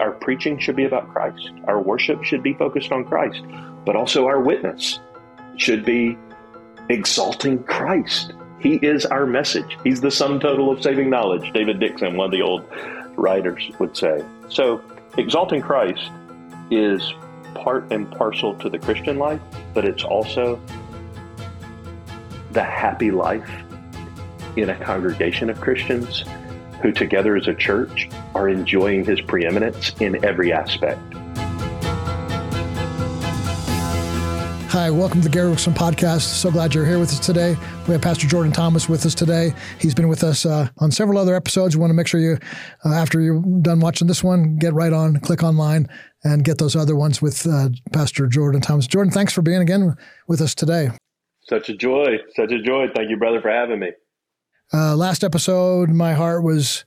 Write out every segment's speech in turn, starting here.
our preaching should be about Christ. Our worship should be focused on Christ, but also our witness should be exalting Christ. He is our message. He's the sum total of saving knowledge. David Dickson, one of the old writers, would say. So, exalting Christ is part and parcel to the Christian life, but it's also the happy life in a congregation of Christians who, together as a church, are enjoying his preeminence in every aspect. Hi, welcome to the Gary Wilkerson podcast. So glad you're here with us today. We have Pastor Jordan Thomas with us today. He's been with us uh, on several other episodes. We want to make sure you, uh, after you're done watching this one, get right on, click online, and get those other ones with uh, Pastor Jordan Thomas. Jordan, thanks for being again with us today. Such a joy. Such a joy. Thank you, brother, for having me. Uh, last episode, my heart was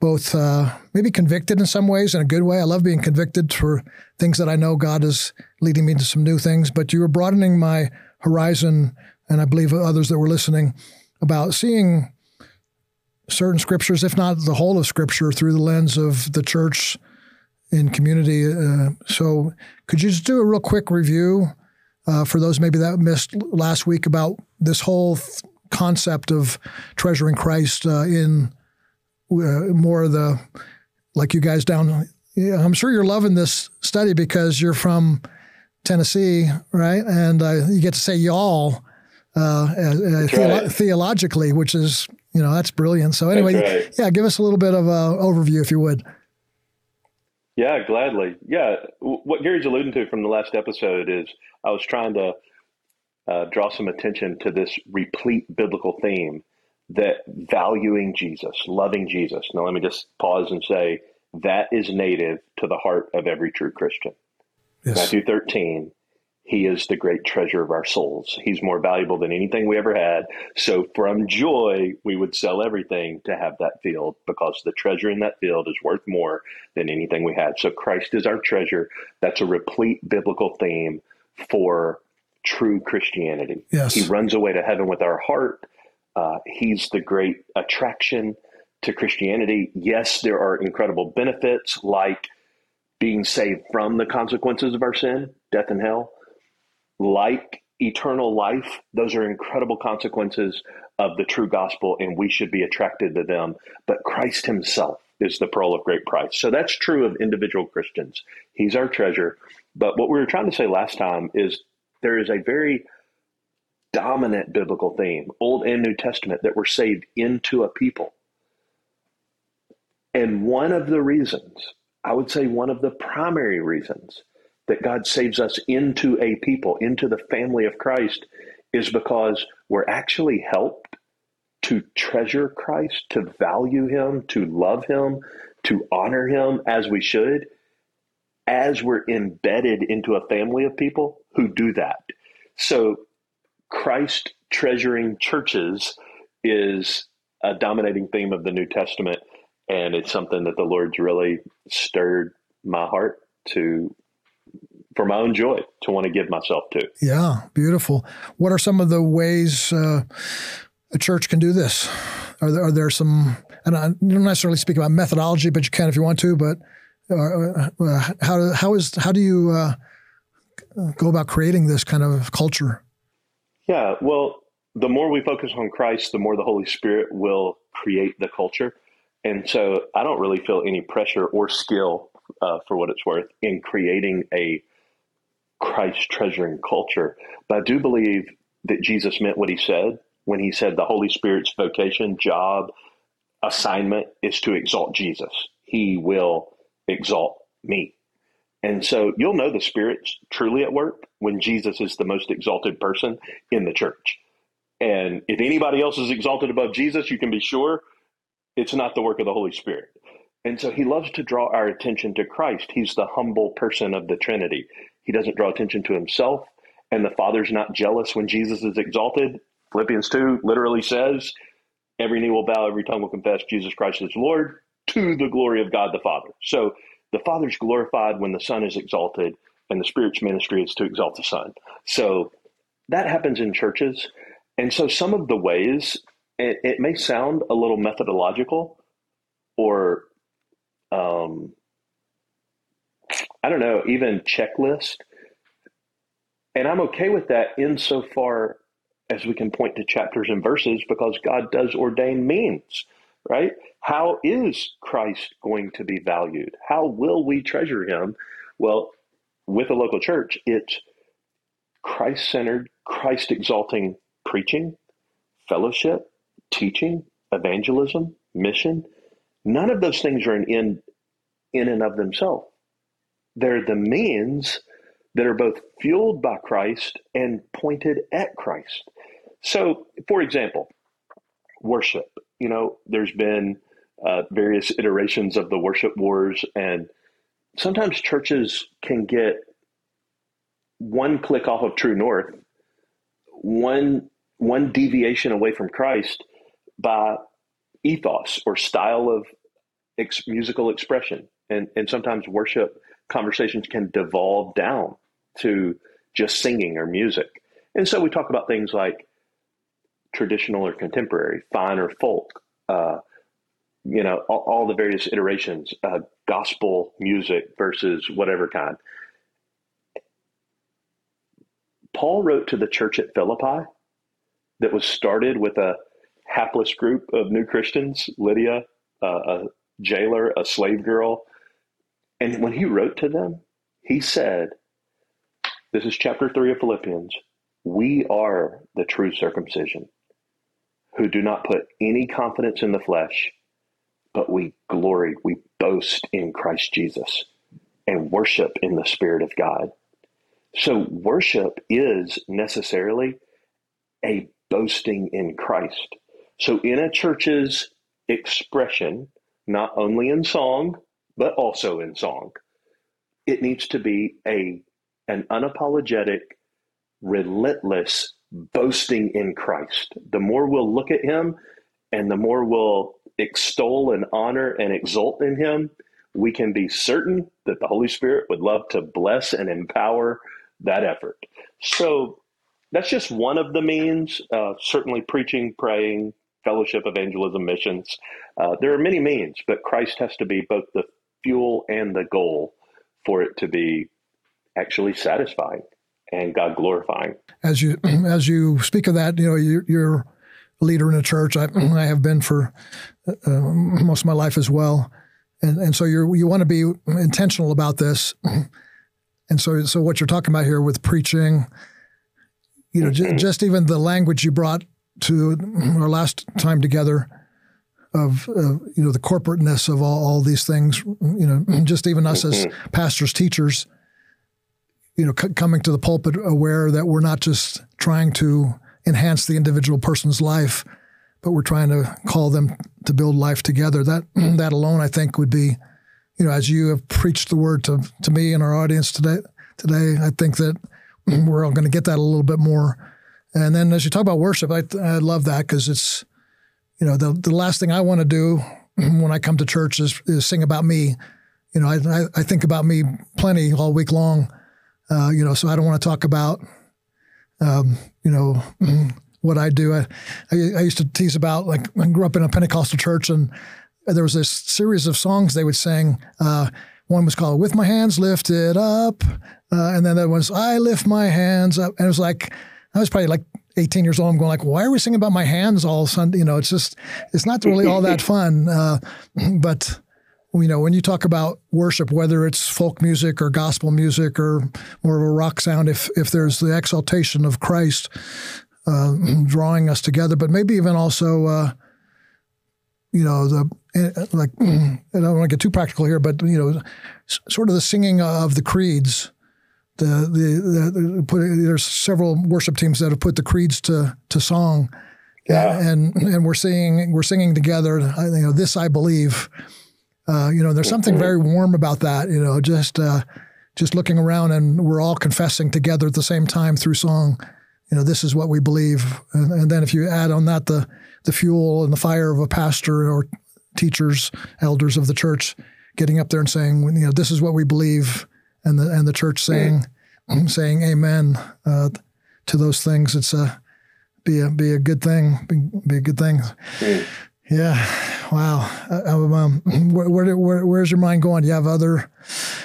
both uh, maybe convicted in some ways in a good way. I love being convicted for things that I know God is leading me to some new things. But you were broadening my horizon, and I believe others that were listening about seeing certain scriptures, if not the whole of Scripture, through the lens of the church in community. Uh, so, could you just do a real quick review uh, for those maybe that missed last week about this whole th- concept of treasuring Christ uh, in uh, more of the like you guys down. Yeah, I'm sure you're loving this study because you're from Tennessee, right? And uh, you get to say y'all uh, uh theolo- right. theologically, which is you know that's brilliant. So anyway, right. yeah, give us a little bit of an overview if you would. Yeah, gladly. Yeah, what Gary's alluding to from the last episode is I was trying to uh, draw some attention to this replete biblical theme that valuing Jesus, loving Jesus. Now, let me just pause and say that is native to the heart of every true Christian. Yes. Matthew 13, he is the great treasure of our souls. He's more valuable than anything we ever had. So, from joy, we would sell everything to have that field because the treasure in that field is worth more than anything we had. So, Christ is our treasure. That's a replete biblical theme for true Christianity. Yes. He runs away to heaven with our heart uh, he's the great attraction to Christianity. Yes, there are incredible benefits like being saved from the consequences of our sin, death and hell, like eternal life. Those are incredible consequences of the true gospel, and we should be attracted to them. But Christ Himself is the pearl of great price. So that's true of individual Christians. He's our treasure. But what we were trying to say last time is there is a very dominant biblical theme, Old and New Testament, that we're saved into a people. And one of the reasons, I would say one of the primary reasons that God saves us into a people, into the family of Christ, is because we're actually helped to treasure Christ, to value Him, to love Him, to honor Him as we should, as we're embedded into a family of people who do that. So Christ treasuring churches is a dominating theme of the New Testament. And it's something that the Lord's really stirred my heart to, for my own joy, to want to give myself to. Yeah, beautiful. What are some of the ways uh, a church can do this? Are there, are there some, and I don't necessarily speak about methodology, but you can if you want to, but uh, uh how, how, is, how do you uh, go about creating this kind of culture? Yeah, well, the more we focus on Christ, the more the Holy Spirit will create the culture. And so I don't really feel any pressure or skill, uh, for what it's worth, in creating a Christ treasuring culture. But I do believe that Jesus meant what he said when he said the Holy Spirit's vocation, job, assignment is to exalt Jesus. He will exalt me. And so you'll know the Spirit's truly at work when Jesus is the most exalted person in the church. And if anybody else is exalted above Jesus, you can be sure it's not the work of the Holy Spirit. And so he loves to draw our attention to Christ. He's the humble person of the Trinity. He doesn't draw attention to himself, and the Father's not jealous when Jesus is exalted. Philippians 2 literally says, Every knee will bow, every tongue will confess Jesus Christ is Lord to the glory of God the Father. So the Father's glorified when the Son is exalted, and the Spirit's ministry is to exalt the Son. So that happens in churches. And so some of the ways, it, it may sound a little methodological or um, I don't know, even checklist. And I'm okay with that insofar as we can point to chapters and verses because God does ordain means, right? How is Christ going to be valued? How will we treasure him? Well, with a local church, it's Christ centered, Christ exalting preaching, fellowship, teaching, evangelism, mission. None of those things are an end in and of themselves. They're the means that are both fueled by Christ and pointed at Christ. So, for example, worship. You know, there's been uh, various iterations of the worship wars, and sometimes churches can get one click off of true north, one one deviation away from Christ by ethos or style of ex- musical expression, and and sometimes worship conversations can devolve down to just singing or music, and so we talk about things like traditional or contemporary, fine or folk, uh, you know, all, all, the various iterations, uh, gospel music versus whatever kind. Paul wrote to the church at Philippi that was started with a hapless group of new Christians, Lydia, uh, a jailer, a slave girl. And when he wrote to them, he said, This is chapter 3 of Philippians. We are the true circumcision who do not put any confidence in the flesh, but we glory, we boast in Christ Jesus and worship in the Spirit of God. So, worship is necessarily a boasting in Christ. So, in a church's expression, not only in song, but also in song, it needs to be a an unapologetic, relentless boasting in Christ. The more we'll look at him and the more we'll extol and honor and exult in him, we can be certain that the Holy Spirit would love to bless and empower that effort. So that's just one of the means. Uh, certainly, preaching, praying, fellowship, evangelism, missions. Uh, there are many means, but Christ has to be both the fuel and the goal for it to be actually satisfying and God glorifying. As you as you speak of that, you know you're, you're a leader in a church. I, I have been for uh, most of my life as well, and and so you you want to be intentional about this. And so so what you're talking about here with preaching, you know, mm-hmm. j- just even the language you brought to our last time together of uh, you know the corporateness of all, all these things you know just even us as mm-hmm. pastors teachers you know, c- coming to the pulpit aware that we're not just trying to enhance the individual person's life, but we're trying to call them to build life together. That that alone, I think, would be, you know, as you have preached the word to to me and our audience today. Today, I think that we're all going to get that a little bit more. And then, as you talk about worship, I, I love that because it's, you know, the the last thing I want to do when I come to church is, is sing about me. You know, I, I think about me plenty all week long uh, you know, so I don't want to talk about, um, you know, what I do. I, I, I, used to tease about like I grew up in a Pentecostal church, and there was this series of songs they would sing. Uh, one was called "With My Hands Lifted Up," uh, and then there was "I Lift My Hands Up," and it was like I was probably like 18 years old. I'm going like, why are we singing about my hands all Sunday? You know, it's just it's not really all that fun. Uh, but you know, when you talk about worship, whether it's folk music or gospel music or more of a rock sound, if if there's the exaltation of Christ uh, drawing us together, but maybe even also, uh, you know, the eh, like I don't want to get too practical here, but you know, sort of the singing of the creeds. The the, the, the put, there's several worship teams that have put the creeds to to song, yeah. and and we're singing we're singing together. You know, this I believe uh, you know, there's something very warm about that. You know, just uh, just looking around and we're all confessing together at the same time through song. You know, this is what we believe, and, and then if you add on that the the fuel and the fire of a pastor or teachers, elders of the church, getting up there and saying, you know, this is what we believe, and the and the church saying saying Amen uh, to those things. It's a be a be a good thing. Be, be a good thing. Yeah. Wow. Uh, um, where, where, where, where's your mind going? Do you have other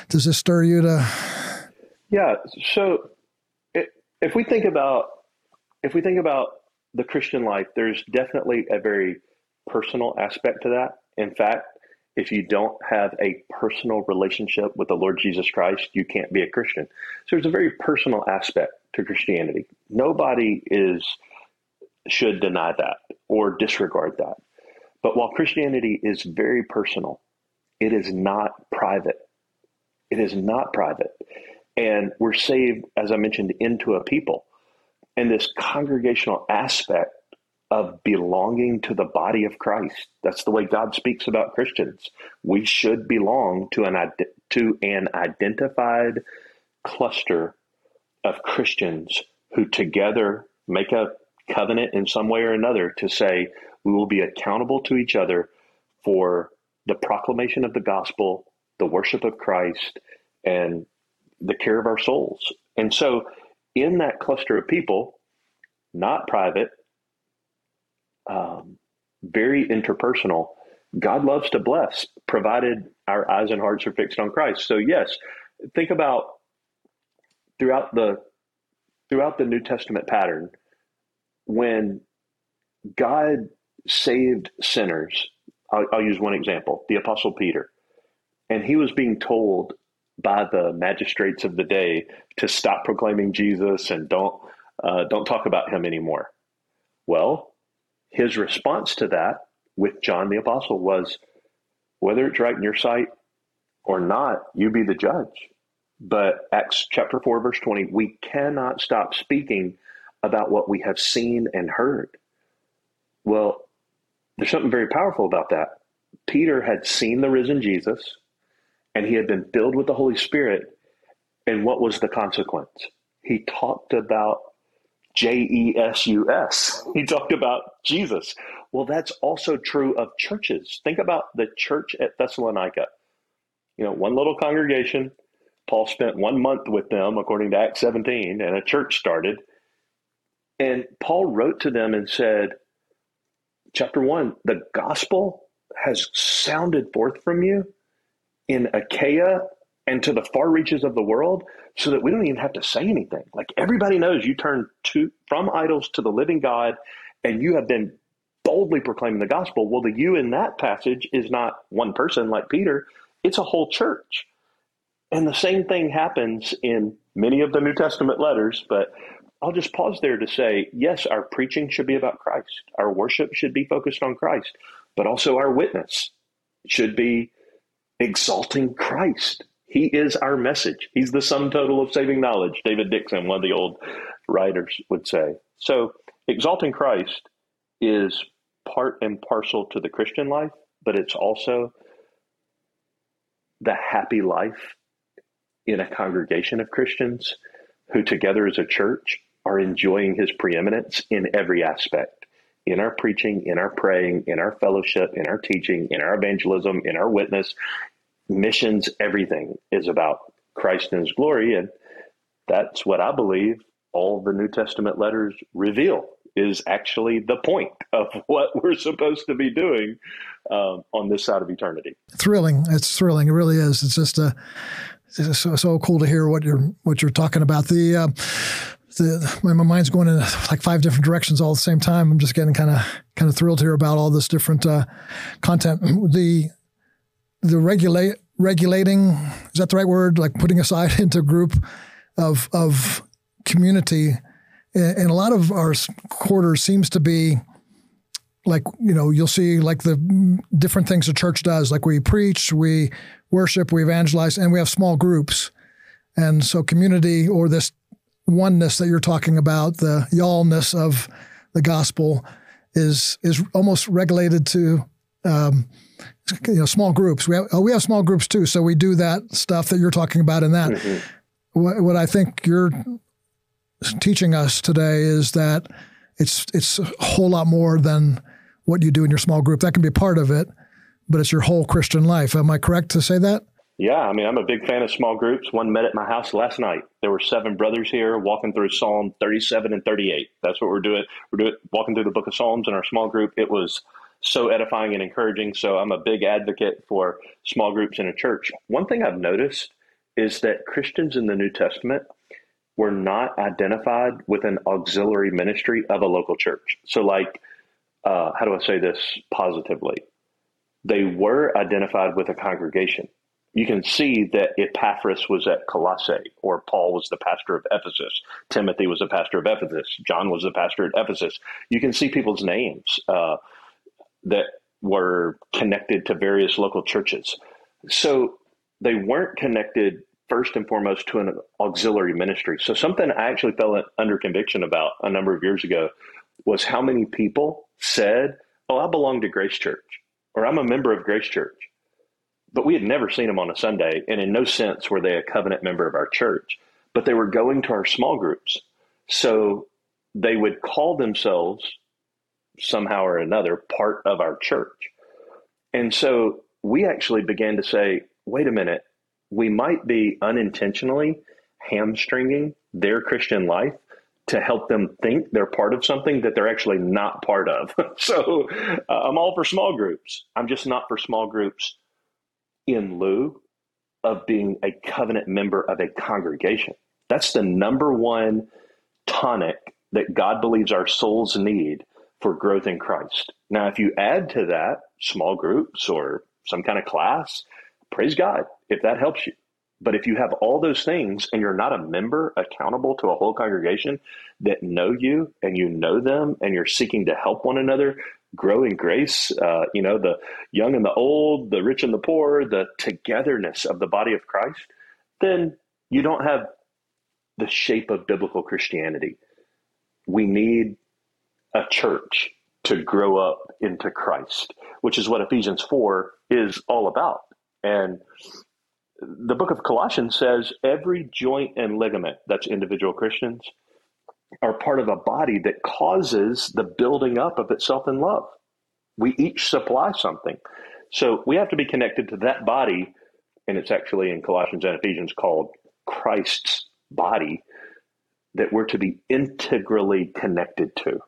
does this stir you to? Yeah. So if we think about if we think about the Christian life, there's definitely a very personal aspect to that. In fact, if you don't have a personal relationship with the Lord Jesus Christ, you can't be a Christian. So there's a very personal aspect to Christianity. Nobody is should deny that or disregard that. But while Christianity is very personal, it is not private. It is not private. And we're saved, as I mentioned, into a people. And this congregational aspect of belonging to the body of Christ. That's the way God speaks about Christians. We should belong to an to an identified cluster of Christians who together make a covenant in some way or another to say we will be accountable to each other for the proclamation of the gospel, the worship of Christ, and the care of our souls. And so, in that cluster of people, not private, um, very interpersonal, God loves to bless, provided our eyes and hearts are fixed on Christ. So, yes, think about throughout the throughout the New Testament pattern when God saved sinners. I'll, I'll use one example: the Apostle Peter, and he was being told by the magistrates of the day to stop proclaiming Jesus and don't uh, don't talk about him anymore. Well, his response to that with John the apostle was, whether it's right in your sight or not, you be the judge. But Acts chapter four verse twenty, we cannot stop speaking about what we have seen and heard. Well, there's something very powerful about that. Peter had seen the risen Jesus and he had been filled with the Holy Spirit. And what was the consequence? He talked about J E S U S. He talked about Jesus. Well, that's also true of churches. Think about the church at Thessalonica. You know, one little congregation. Paul spent one month with them, according to Acts 17, and a church started. And Paul wrote to them and said, chapter one, the gospel has sounded forth from you in Achaia and to the far reaches of the world so that we don't even have to say anything. Like everybody knows you turn to from idols to the living God and you have been boldly proclaiming the gospel. Well, the you in that passage is not one person like Peter, it's a whole church. And the same thing happens in many of the New Testament letters, but I'll just pause there to say, yes, our preaching should be about Christ. Our worship should be focused on Christ, but also our witness should be exalting Christ. He is our message. He's the sum total of saving knowledge, David Dickson, one of the old writers, would say. So, exalting Christ is part and parcel to the Christian life, but it's also the happy life in a congregation of Christians who, together as a church, are enjoying his preeminence in every aspect in our preaching, in our praying, in our fellowship, in our teaching, in our evangelism, in our witness, missions, everything is about Christ and his glory. And that's what I believe all the New Testament letters reveal is actually the point of what we're supposed to be doing um, on this side of eternity. Thrilling. It's thrilling. It really is. It's just a, so, so cool to hear what you're what you're talking about. The uh, the my, mind's going in like five different directions all at the same time. I'm just getting kind of kind of thrilled here about all this different uh, content. The the regulate regulating is that the right word? Like putting aside into a group of of community, and a lot of our quarters seems to be like you know you'll see like the different things the church does. Like we preach, we worship, we evangelize, and we have small groups. And so community or this oneness that you're talking about, the y'allness of the gospel, is is almost regulated to um, you know small groups. We have oh, we have small groups too, so we do that stuff that you're talking about in that. Mm-hmm. What, what I think you're teaching us today is that it's it's a whole lot more than what you do in your small group. That can be part of it, but it's your whole Christian life. Am I correct to say that? Yeah, I mean, I'm a big fan of small groups. One met at my house last night. There were seven brothers here walking through Psalm 37 and 38. That's what we're doing. We're doing walking through the book of Psalms in our small group. It was so edifying and encouraging. So I'm a big advocate for small groups in a church. One thing I've noticed is that Christians in the New Testament were not identified with an auxiliary ministry of a local church. So, like, uh, how do I say this positively? They were identified with a congregation. You can see that Epaphras was at Colossae, or Paul was the pastor of Ephesus, Timothy was the pastor of Ephesus, John was the pastor at Ephesus. You can see people's names uh, that were connected to various local churches. So they weren't connected first and foremost to an auxiliary ministry. So something I actually fell under conviction about a number of years ago was how many people said, "Oh, I belong to Grace Church," or "I'm a member of Grace Church," but we had never seen them on a Sunday, and in no sense were they a covenant member of our church. But they were going to our small groups, so they would call themselves somehow or another part of our church. And so we actually began to say, wait a minute, we might be unintentionally hamstringing their Christian life to help them think they're part of something that they're actually not part of. so uh, I'm all for small groups. I'm just not for small groups in lieu of being a covenant member of a congregation. That's the number one tonic that God believes our souls need for growth in Christ. Now, if you add to that small groups or some kind of class, praise God if that helps you. But if you have all those things and you're not a member accountable to a whole congregation that know you and you know them and you're seeking to help one another grow in grace, uh, you know, the young and the old, the rich and the poor, the togetherness of the body of Christ, then you don't have the shape of biblical Christianity. We need a church to grow up into Christ, which is what Ephesians 4 is all about. And the book of Colossians says every joint and ligament, that's individual Christians, are part of a body that causes the building up of itself in love. We each supply something. So we have to be connected to that body, and it's actually in Colossians and Ephesians called Christ's body that we're to be integrally connected to.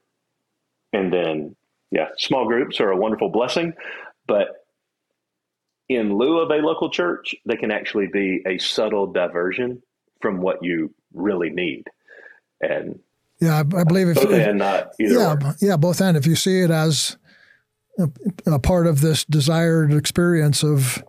And then, yeah, small groups are a wonderful blessing, but in lieu of a local church, they can actually be a subtle diversion from what you really need. And yeah, I, I believe if, both if, not yeah, yeah, both and if you see it as a, a, part of this desired experience of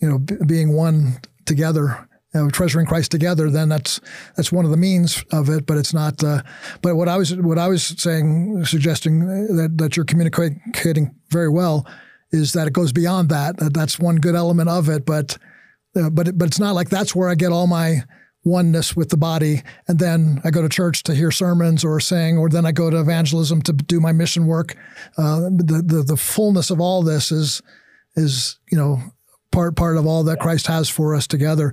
you know b- being one together, you know, treasuring Christ together, then that's that's one of the means of it. But it's not. Uh, but what I was what I was saying, suggesting that that you're communicating very well is that it goes beyond that. That's one good element of it, but uh, but but it's not like that's where I get all my oneness with the body, and then I go to church to hear sermons or sing, or then I go to evangelism to do my mission work. Uh, the, the the fullness of all this is is you know part part of all that Christ has for us together.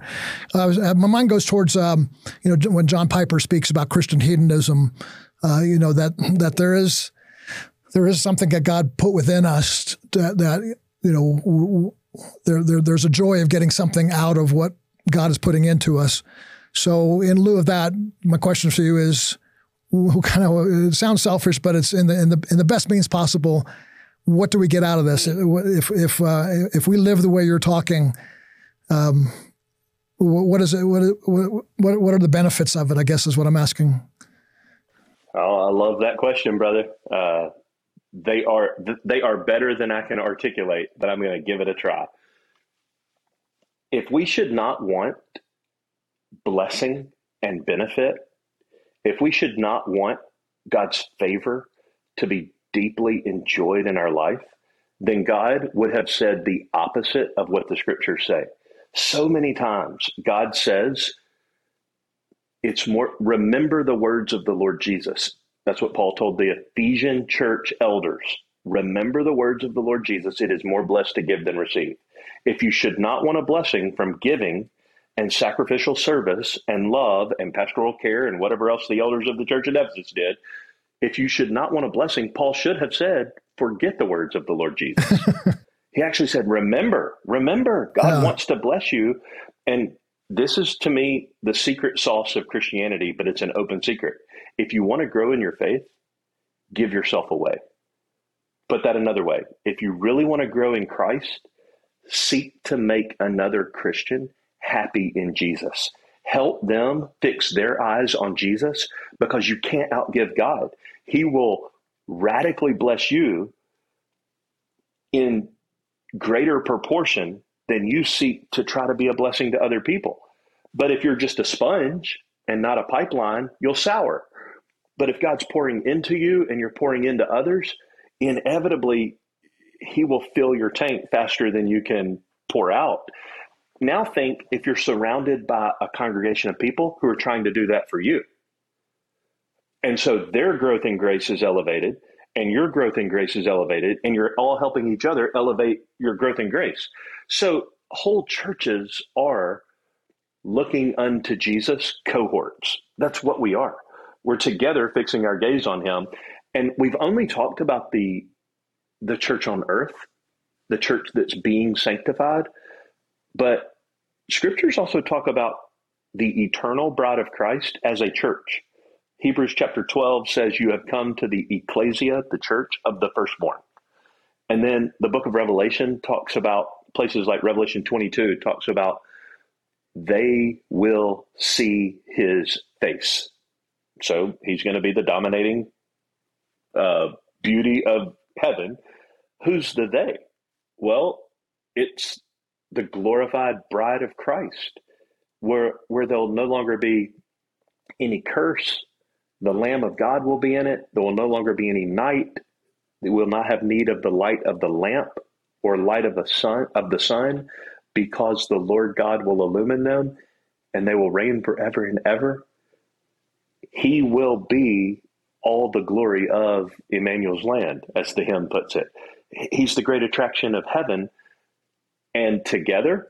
Uh, my mind goes towards um, you know when John Piper speaks about Christian hedonism, uh, you know that that there is there is something that God put within us that, that you know there, there there's a joy of getting something out of what God is putting into us. So in lieu of that, my question for you is, who kind of it sounds selfish, but it's in the in the in the best means possible. What do we get out of this? If if uh, if we live the way you're talking, um, what is it? What, what what are the benefits of it? I guess is what I'm asking. Oh, I love that question, brother. Uh, they are they are better than I can articulate, but I'm going to give it a try. If we should not want blessing and benefit, if we should not want God's favor to be deeply enjoyed in our life, then God would have said the opposite of what the scriptures say. So many times, God says, it's more, remember the words of the Lord Jesus. That's what Paul told the Ephesian church elders. Remember the words of the Lord Jesus. It is more blessed to give than receive. If you should not want a blessing from giving and sacrificial service and love and pastoral care and whatever else the elders of the church at Ephesus did, if you should not want a blessing, Paul should have said, forget the words of the Lord Jesus. he actually said, remember, remember, God uh. wants to bless you. And this is to me the secret sauce of Christianity, but it's an open secret. If you want to grow in your faith, give yourself away. Put that another way. If you really want to grow in Christ, seek to make another Christian happy in Jesus. Help them fix their eyes on Jesus because you can't outgive God. He will radically bless you in greater proportion than you seek to try to be a blessing to other people. But if you're just a sponge and not a pipeline, you'll sour. But if God's pouring into you and you're pouring into others, inevitably He will fill your tank faster than you can pour out. Now, think if you're surrounded by a congregation of people who are trying to do that for you. And so their growth in grace is elevated, and your growth in grace is elevated, and you're all helping each other elevate your growth in grace. So, whole churches are looking unto Jesus cohorts. That's what we are. We're together fixing our gaze on him. And we've only talked about the the church on earth, the church that's being sanctified, but scriptures also talk about the eternal bride of Christ as a church. Hebrews chapter 12 says you have come to the ecclesia, the church of the firstborn. And then the book of Revelation talks about places like Revelation 22 talks about they will see his face. So he's going to be the dominating uh, beauty of heaven. Who's the they? Well, it's the glorified bride of Christ, where where there'll no longer be any curse. The Lamb of God will be in it. There will no longer be any night. They will not have need of the light of the lamp or light of the sun of the sun, because the Lord God will illumine them, and they will reign forever and ever. He will be all the glory of Emmanuel's land, as the hymn puts it. He's the great attraction of heaven. And together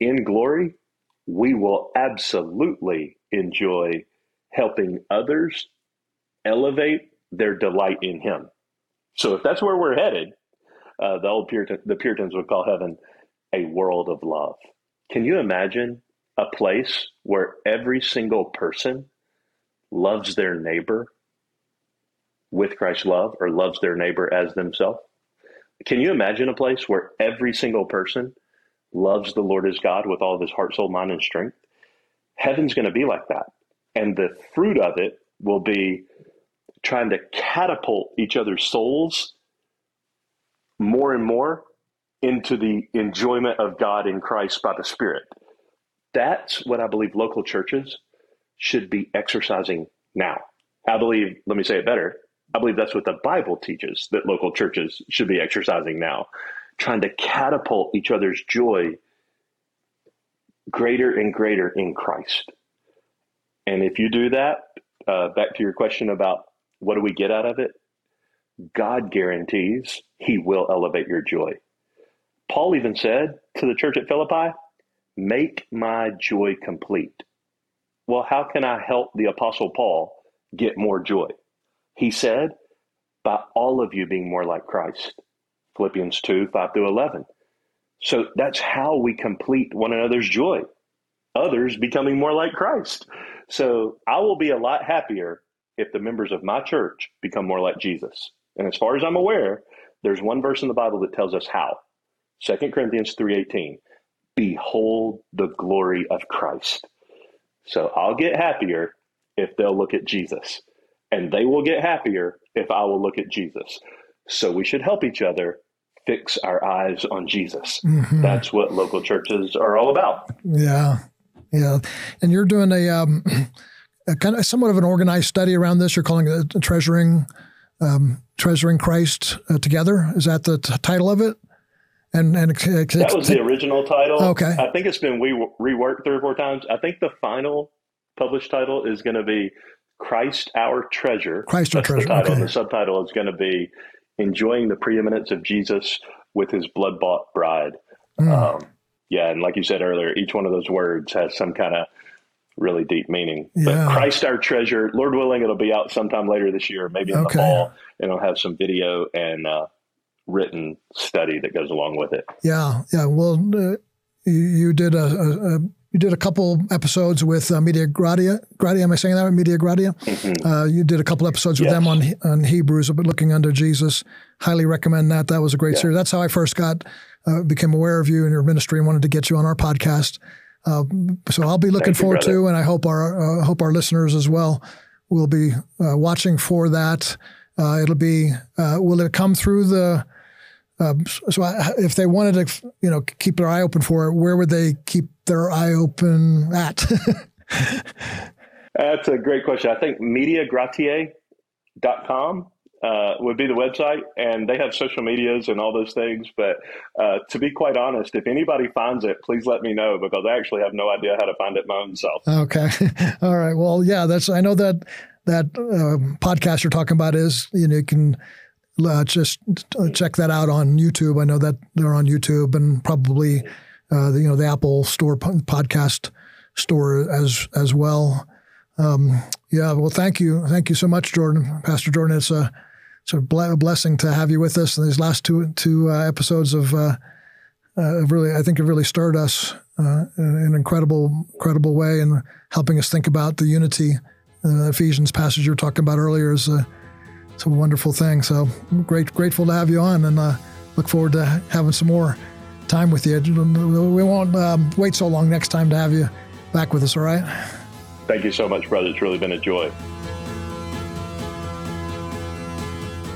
in glory, we will absolutely enjoy helping others elevate their delight in Him. So, if that's where we're headed, uh, the old Puritan, the Puritans would call heaven a world of love. Can you imagine a place where every single person loves their neighbor with Christ's love or loves their neighbor as themselves? Can you imagine a place where every single person loves the Lord as God with all of his heart, soul, mind, and strength? Heaven's going to be like that. And the fruit of it will be trying to catapult each other's souls more and more into the enjoyment of God in Christ by the Spirit. That's what I believe local churches should be exercising now. I believe, let me say it better, I believe that's what the Bible teaches that local churches should be exercising now, trying to catapult each other's joy greater and greater in Christ. And if you do that, uh, back to your question about what do we get out of it? God guarantees he will elevate your joy. Paul even said to the church at Philippi, Make my joy complete. Well, how can I help the Apostle Paul get more joy? He said, By all of you being more like Christ. Philippians 2 5 through 11. So that's how we complete one another's joy, others becoming more like Christ. So I will be a lot happier if the members of my church become more like Jesus. And as far as I'm aware, there's one verse in the Bible that tells us how. 2 Corinthians 3:18. Behold the glory of Christ. So I'll get happier if they'll look at Jesus, and they will get happier if I will look at Jesus. So we should help each other fix our eyes on Jesus. Mm-hmm. That's what local churches are all about. Yeah. Yeah. And you're doing a, um, a kind of somewhat of an organized study around this. You're calling it treasuring, um, treasuring Christ uh, together. Is that the t- title of it? And and that was the original title. Okay, I think it's been we reworked three or four times. I think the final published title is going to be Christ Our Treasure. Christ Our Treasure. The title. Okay. The subtitle is going to be Enjoying the Preeminence of Jesus with His Blood Bought Bride. Mm. Um, yeah, and like you said earlier, each one of those words has some kind of really deep meaning. Yeah. But Christ Our Treasure, Lord willing, it'll be out sometime later this year, maybe in okay. the fall, and it'll have some video and. Uh, written study that goes along with it. Yeah, yeah. Well, uh, you, you, did a, a, a, you did a couple episodes with uh, Media Gratiae. Gratiae, am I saying that? right? Media Gratiae. Mm-hmm. Uh, you did a couple episodes with yes. them on on Hebrews, but looking under Jesus. Highly recommend that. That was a great yeah. series. That's how I first got uh, became aware of you and your ministry and wanted to get you on our podcast. Uh, so I'll be looking Thank forward brother. to, and I hope our uh, hope our listeners as well will be uh, watching for that. Uh, it'll be uh, will it come through the uh, so I, if they wanted to you know keep their eye open for it, where would they keep their eye open at? That's a great question. I think mediagratiae.com uh, would be the website, and they have social medias and all those things. But uh, to be quite honest, if anybody finds it, please let me know because I actually have no idea how to find it my own self. Okay. All right. Well, yeah, that's, I know that that uh, podcast you're talking about is, you know, you can uh, just uh, check that out on YouTube. I know that they're on YouTube and probably, uh, the, you know, the Apple Store podcast store as as well. Um, yeah. Well, thank you, thank you so much, Jordan, Pastor Jordan. It's a it's a ble- blessing to have you with us in these last two two uh, episodes of. Uh, uh, really, I think it really stirred us in an incredible, incredible way, and helping us think about the unity. Uh, Ephesians passage you were talking about earlier is a, it's a wonderful thing. So I'm great, grateful to have you on, and uh, look forward to having some more time with you. We won't um, wait so long next time to have you back with us. All right. Thank you so much, brother. It's really been a joy.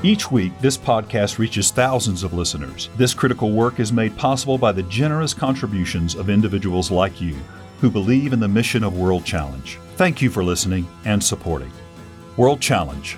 Each week, this podcast reaches thousands of listeners. This critical work is made possible by the generous contributions of individuals like you who believe in the mission of World Challenge. Thank you for listening and supporting. World Challenge,